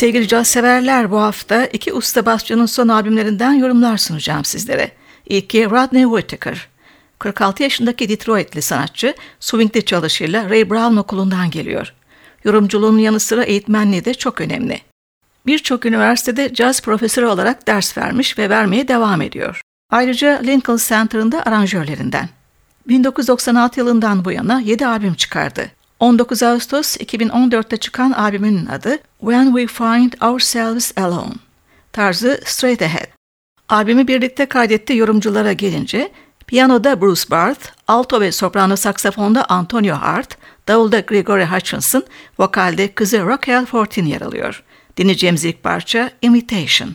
Sevgili caz severler bu hafta iki usta basçının son albümlerinden yorumlar sunacağım sizlere. İlki Rodney Whittaker. 46 yaşındaki Detroitli sanatçı swingli çalışıyla Ray Brown okulundan geliyor. Yorumculuğun yanı sıra eğitmenliği de çok önemli. Birçok üniversitede caz profesörü olarak ders vermiş ve vermeye devam ediyor. Ayrıca Lincoln Center'ın da aranjörlerinden. 1996 yılından bu yana 7 albüm çıkardı. 19 Ağustos 2014'te çıkan albümün adı When We Find Ourselves Alone. Tarzı Straight Ahead. Albümü birlikte kaydetti yorumculara gelince piyanoda Bruce Barth, alto ve soprano saksafonda Antonio Hart, davulda Gregory Hutchinson, vokalde kızı Raquel Fortin yer alıyor. Dinleyeceğimiz ilk parça Imitation.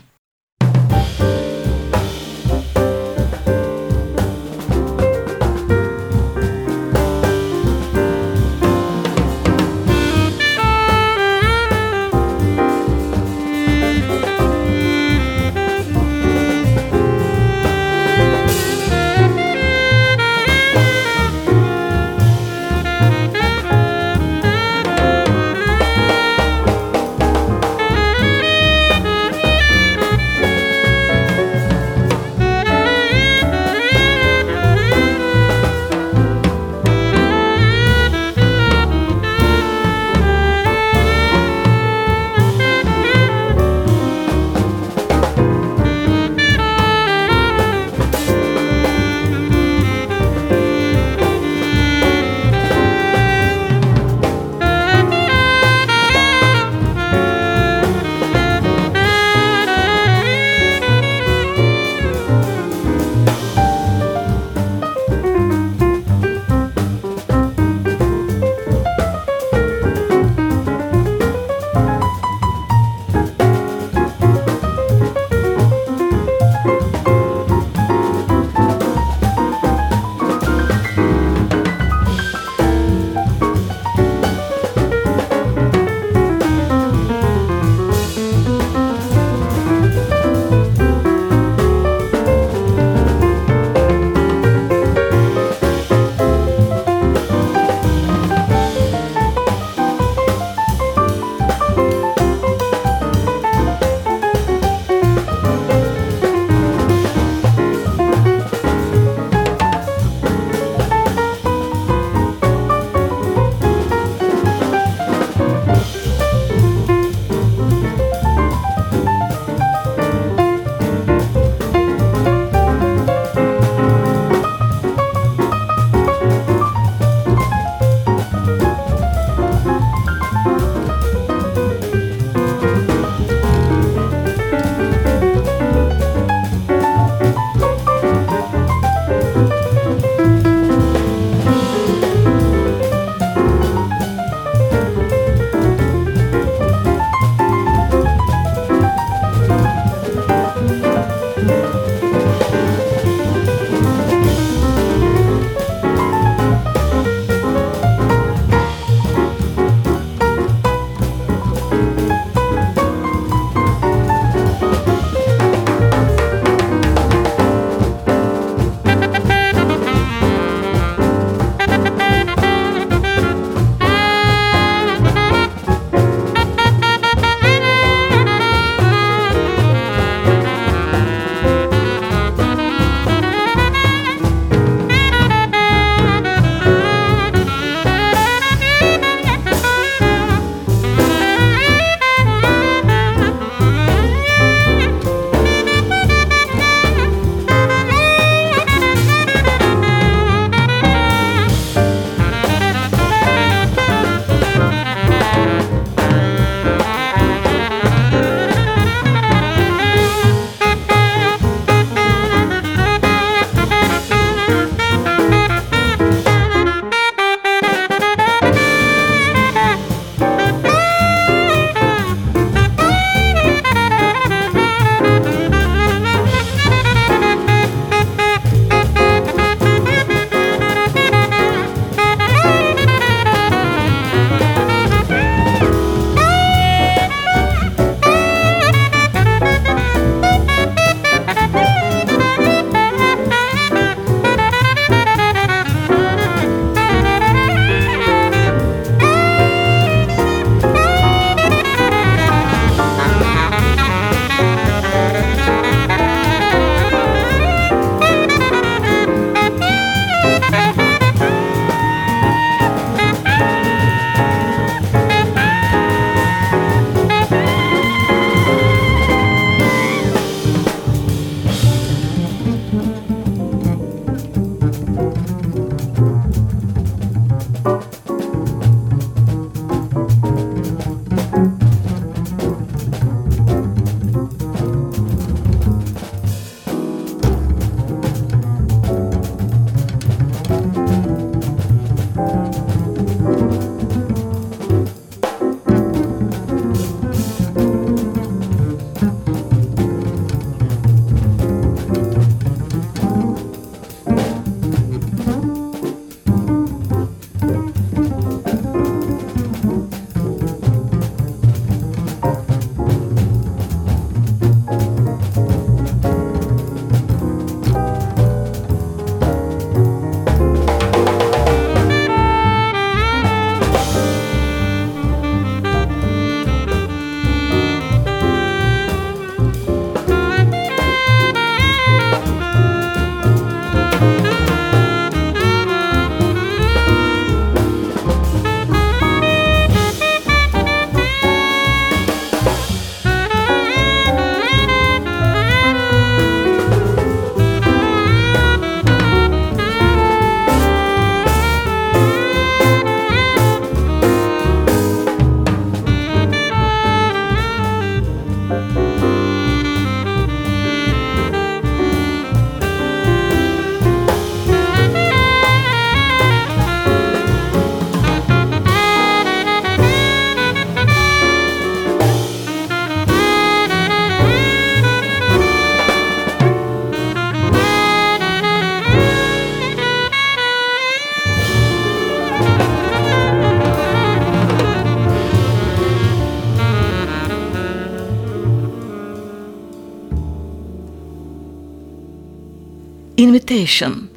Invitation.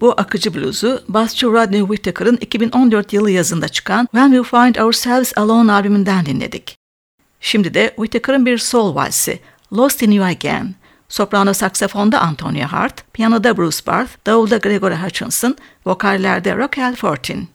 Bu akıcı bluzu basçı Rodney Whittaker'ın 2014 yılı yazında çıkan When We Find Ourselves Alone albümünden dinledik. Şimdi de Whittaker'ın bir soul valsi Lost in You Again. Soprano saksafonda Antonia Hart, piyanoda Bruce Barth, davulda Gregory Hutchinson, vokallerde Raquel Fortin.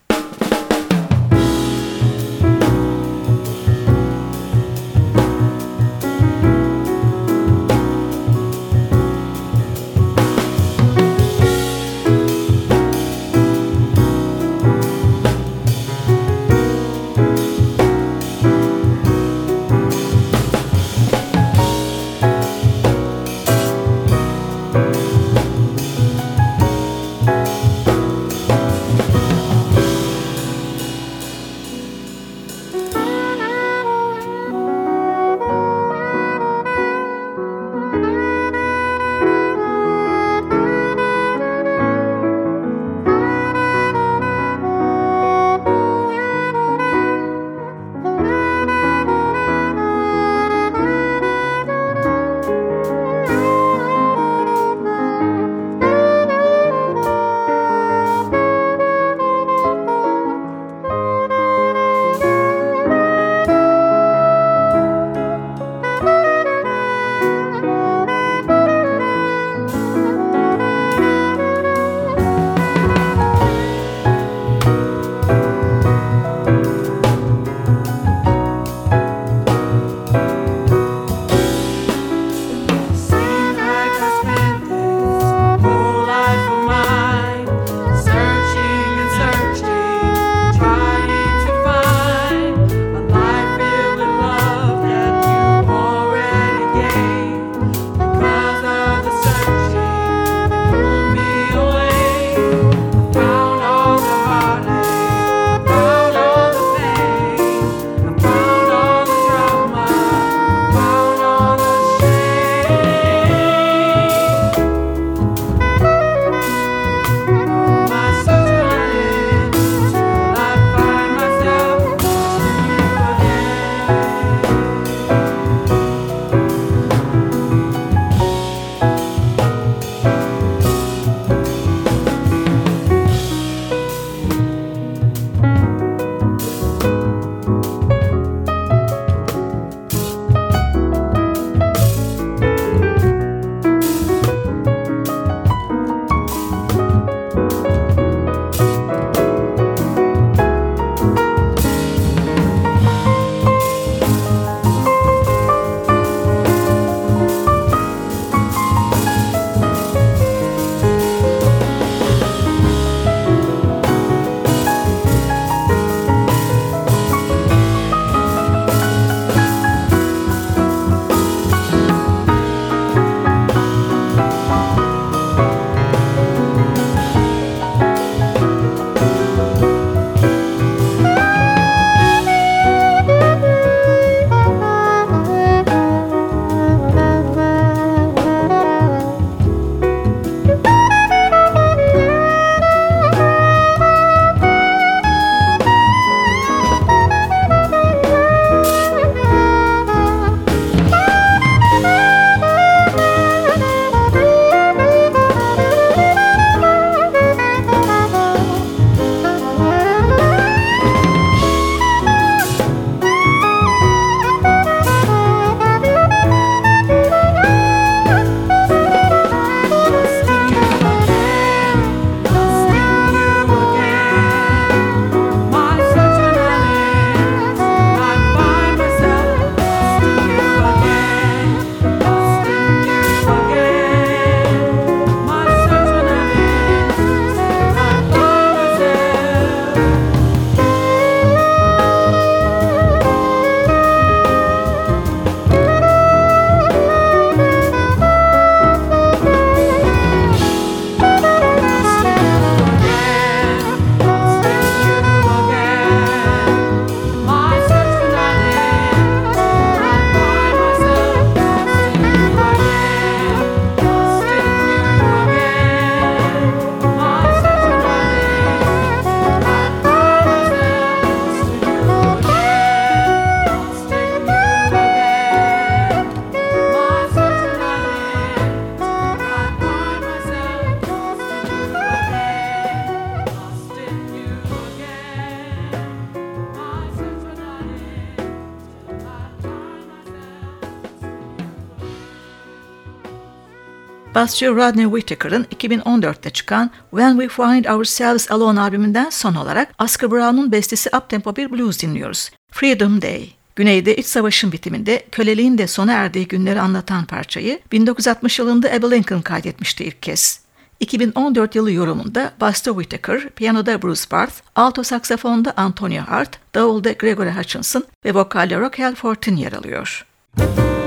Basçı Rodney Whittaker'ın 2014'te çıkan When We Find Ourselves Alone albümünden son olarak Oscar Brown'un bestesi uptempo bir blues dinliyoruz. Freedom Day. Güneyde iç savaşın bitiminde köleliğin de sona erdiği günleri anlatan parçayı 1960 yılında Abe Lincoln kaydetmişti ilk kez. 2014 yılı yorumunda Buster Whittaker, piyanoda Bruce Barth, alto saksafonda Antonio Hart, davulda Gregory Hutchinson ve vokalde Raquel Fortin yer alıyor. Müzik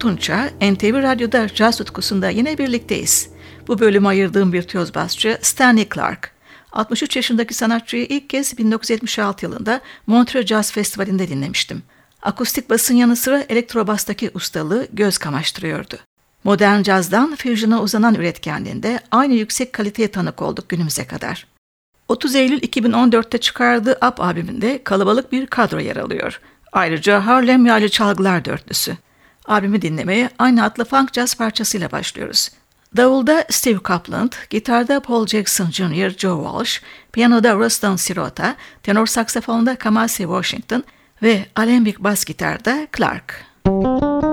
Tunça, NTV Radyo'da caz tutkusunda yine birlikteyiz. Bu bölümü ayırdığım virtüöz basçı Stanley Clark. 63 yaşındaki sanatçıyı ilk kez 1976 yılında Montreux Jazz Festivali'nde dinlemiştim. Akustik basın yanı sıra elektrobastaki ustalığı göz kamaştırıyordu. Modern cazdan fusion'a uzanan üretkenliğinde aynı yüksek kaliteye tanık olduk günümüze kadar. 30 Eylül 2014'te çıkardığı Up albümünde kalabalık bir kadro yer alıyor. Ayrıca Harlem Yaylı Çalgılar Dörtlüsü. Albümü dinlemeye aynı adlı funk jazz parçasıyla başlıyoruz. Davulda Steve Copeland, gitarda Paul Jackson Jr., Joe Walsh, piyanoda Ruston Sirota, tenor saksafonda Kamasi Washington ve alembik bas gitarda Clark. Müzik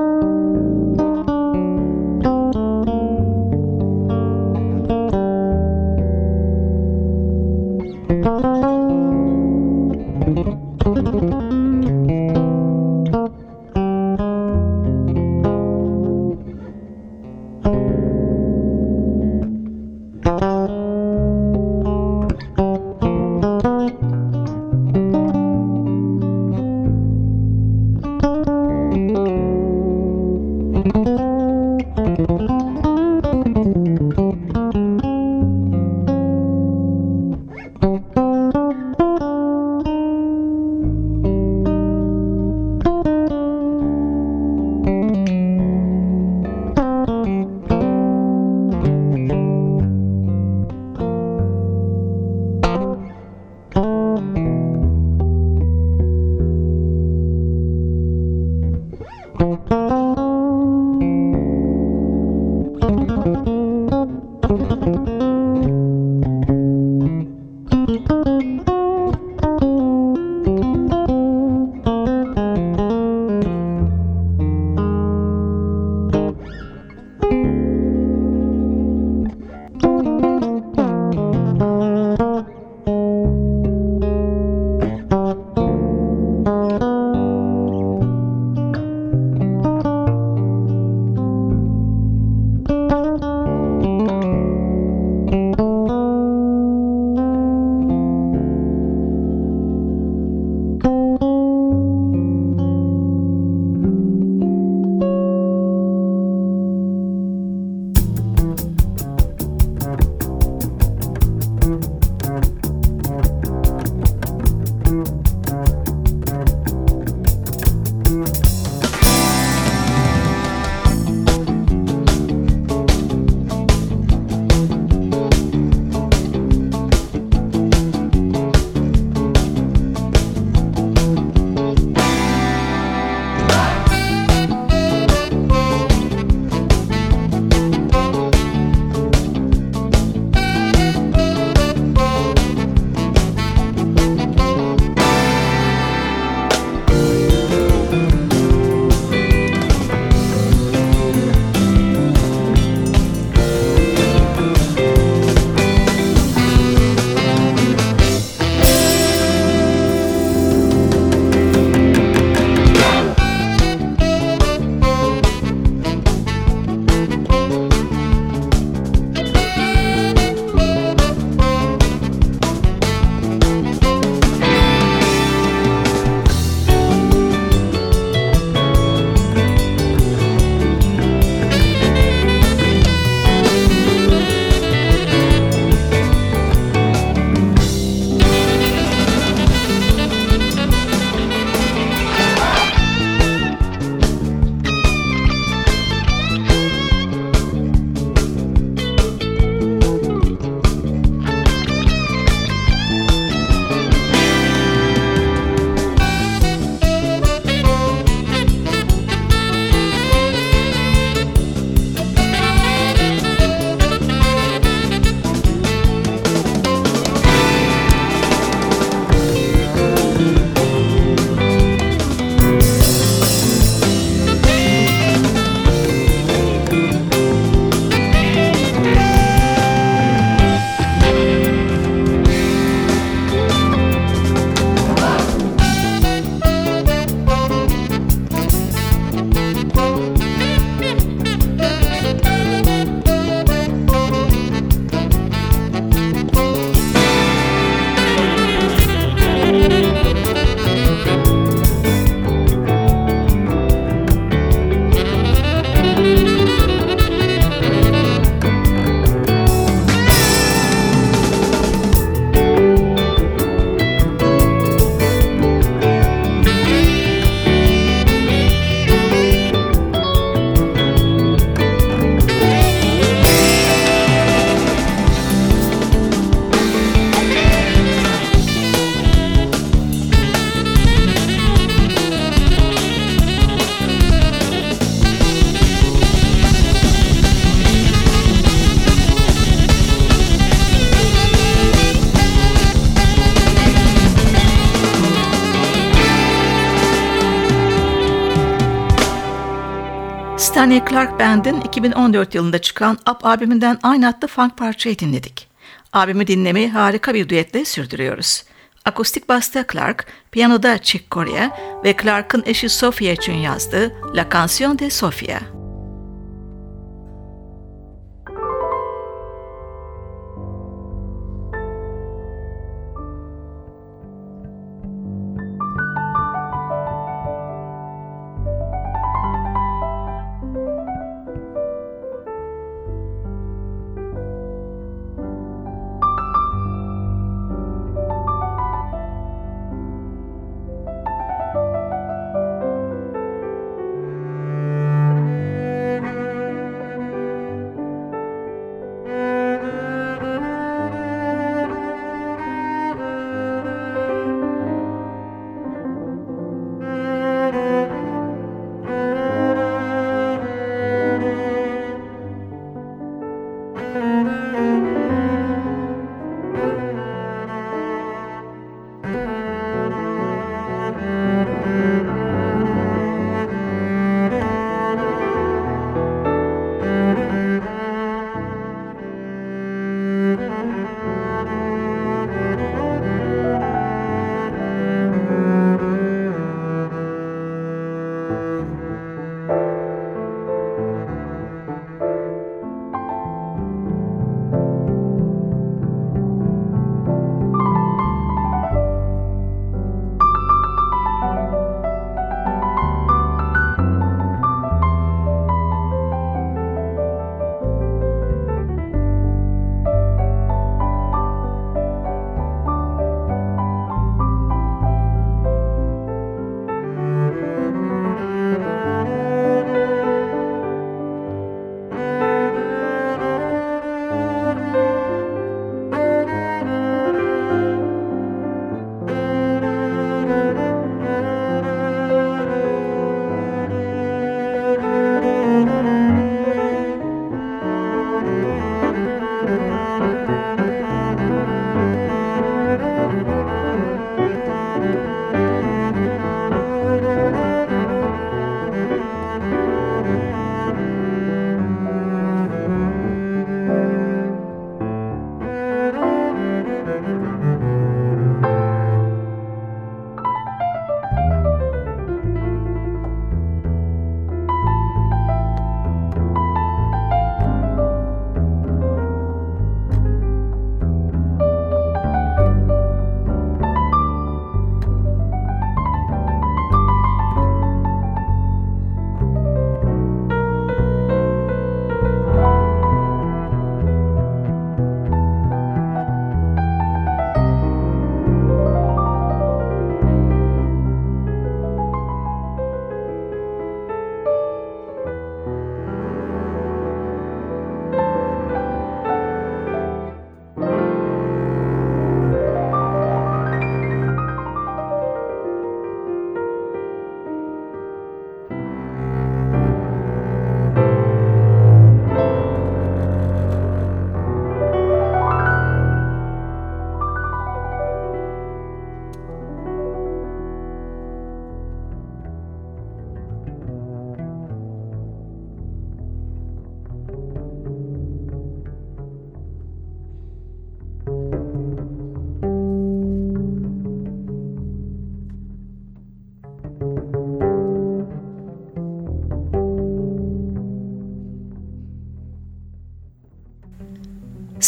Clark Band'in 2014 yılında çıkan Up albümünden aynı adlı funk parçayı dinledik. Albümü dinlemeyi harika bir düetle sürdürüyoruz. Akustik basta Clark, piyanoda Chick Corea ve Clark'ın eşi Sofia için yazdığı La Canción de Sofia.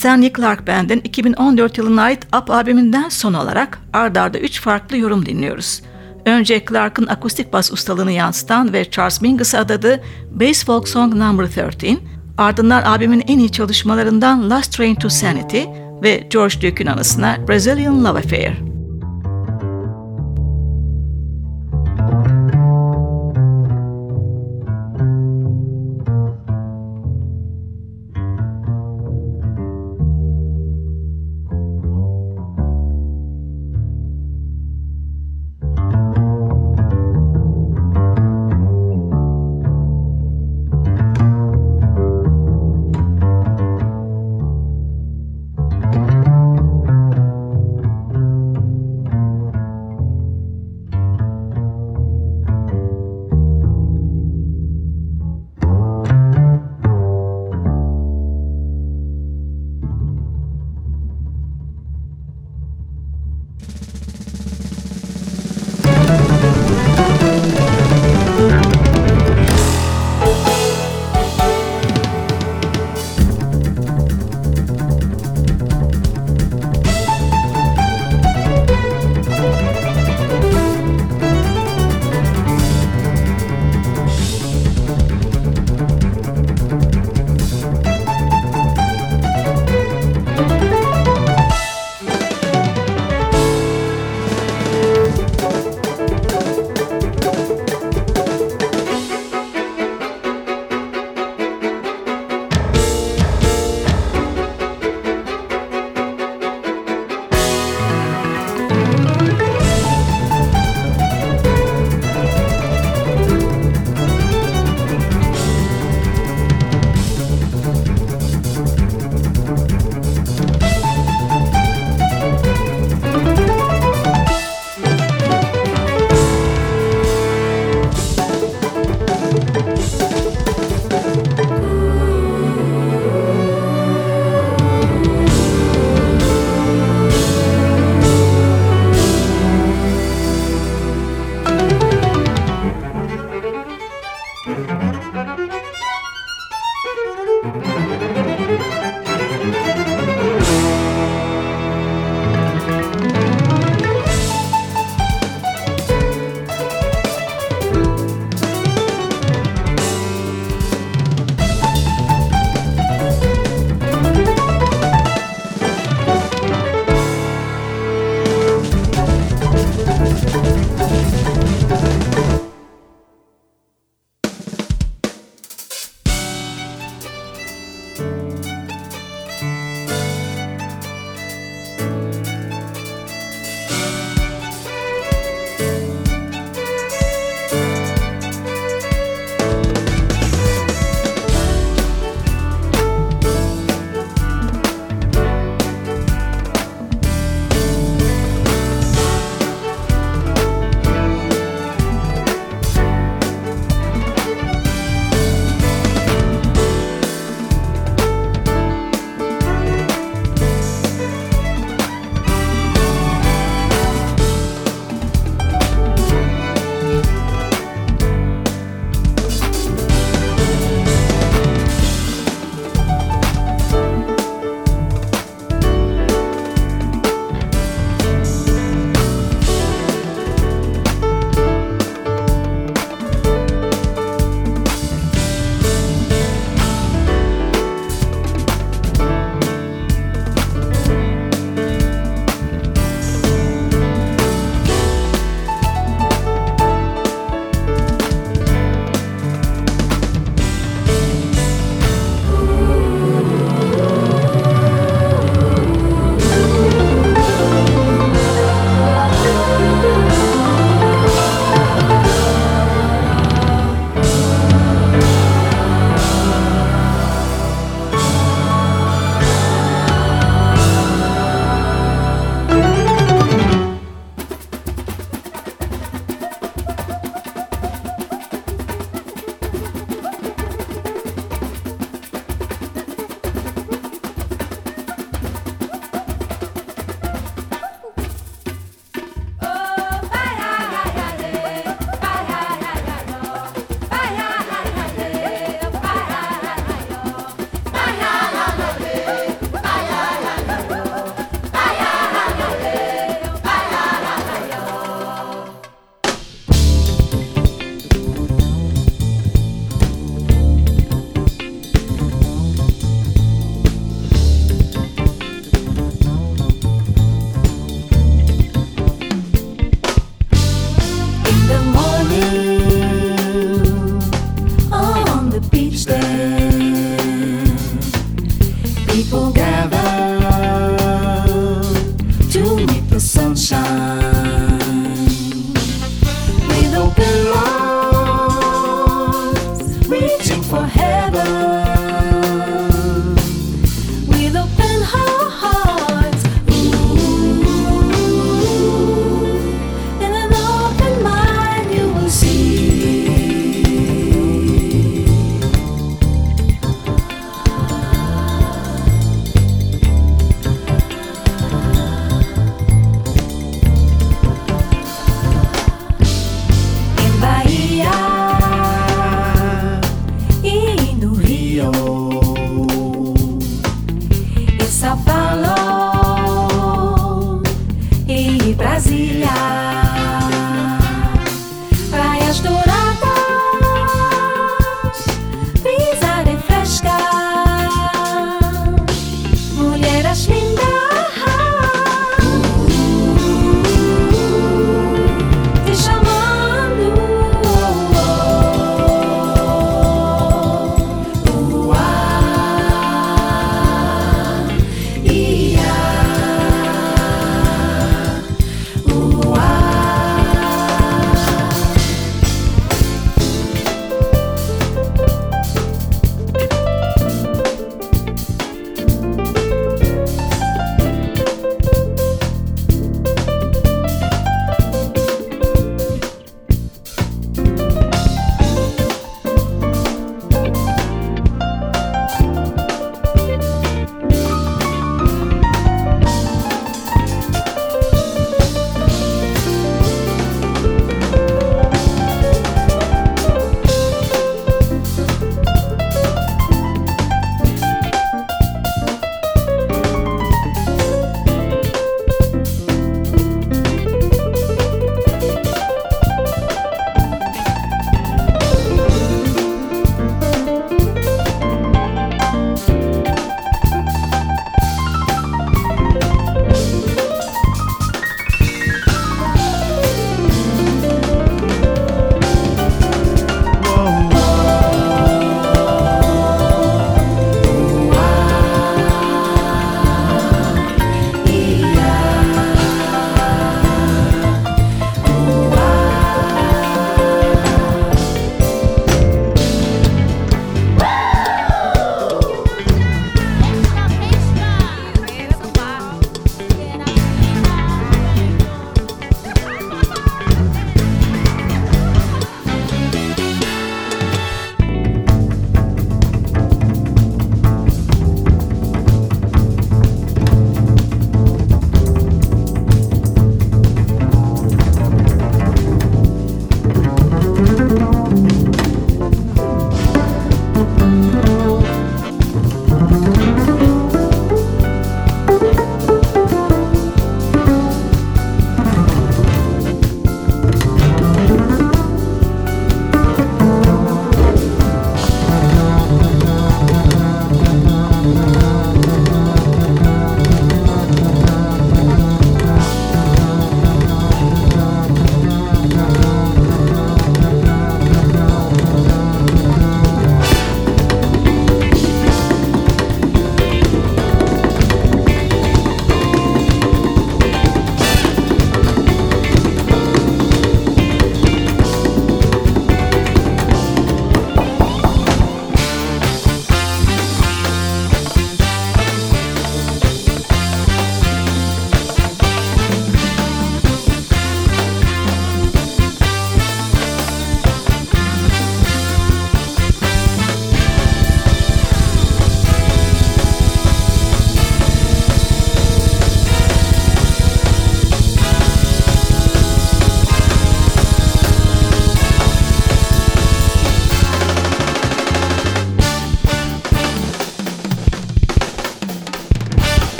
Stanley Clark Band'in 2014 yılına ait Up albümünden son olarak ardarda arda 3 farklı yorum dinliyoruz. Önce Clark'ın akustik bas ustalığını yansıtan ve Charles Mingus'a adadığı Bass Folk Song No. 13, ardından albümün en iyi çalışmalarından Last Train to Sanity ve George Duke'un anısına Brazilian Love Affair.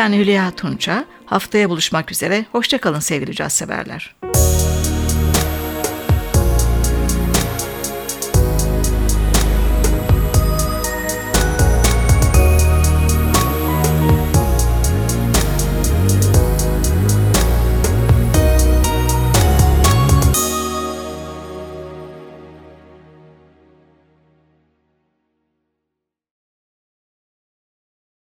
Ben Hülya Tunça. Haftaya buluşmak üzere. Hoşçakalın sevgili caz severler.